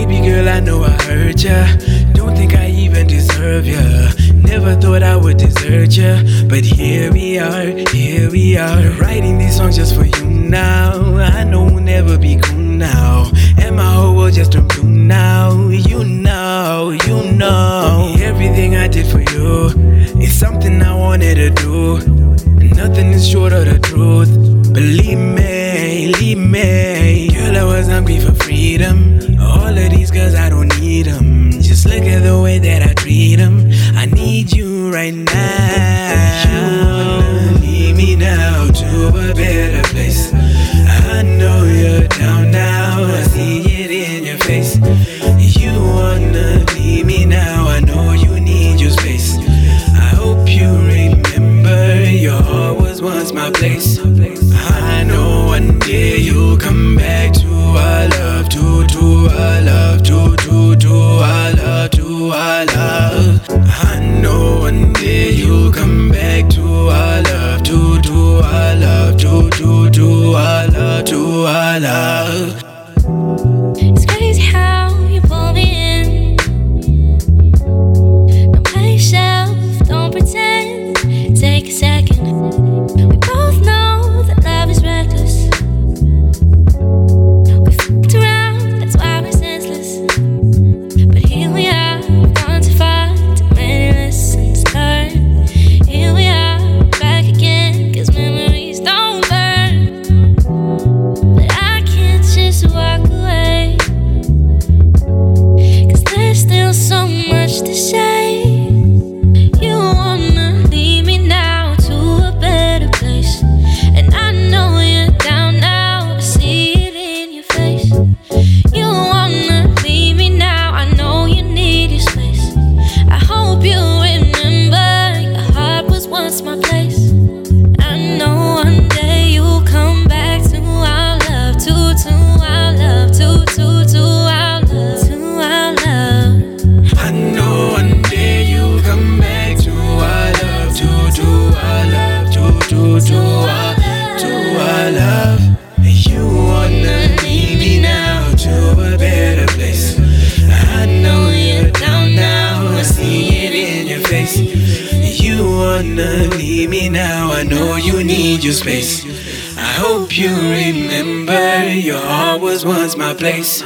I know I hurt ya. Don't think I even deserve ya. Never thought I would desert ya. But here we are, here we are. Writing these songs just for you now. I know we'll never be cool now. And my whole world just turned blue now. You know, you know. Everything I did for you is something I wanted to do. Nothing is short of the truth. Believe me, believe me. Girl, I was hungry for freedom. Girls, I don't need them. Just look at the way that I treat them. I need you right now. You lead me now to a better place. I know you're down now. I see it in your face. You wanna leave me now. I know you need your space. I hope you remember your heart was once my place. I know one day you'll come to our to our love. You wanna lead me now to a better place. I know you're down now, I see it in your face. You wanna leave me now, I know you need your space. I hope you remember your heart was once my place.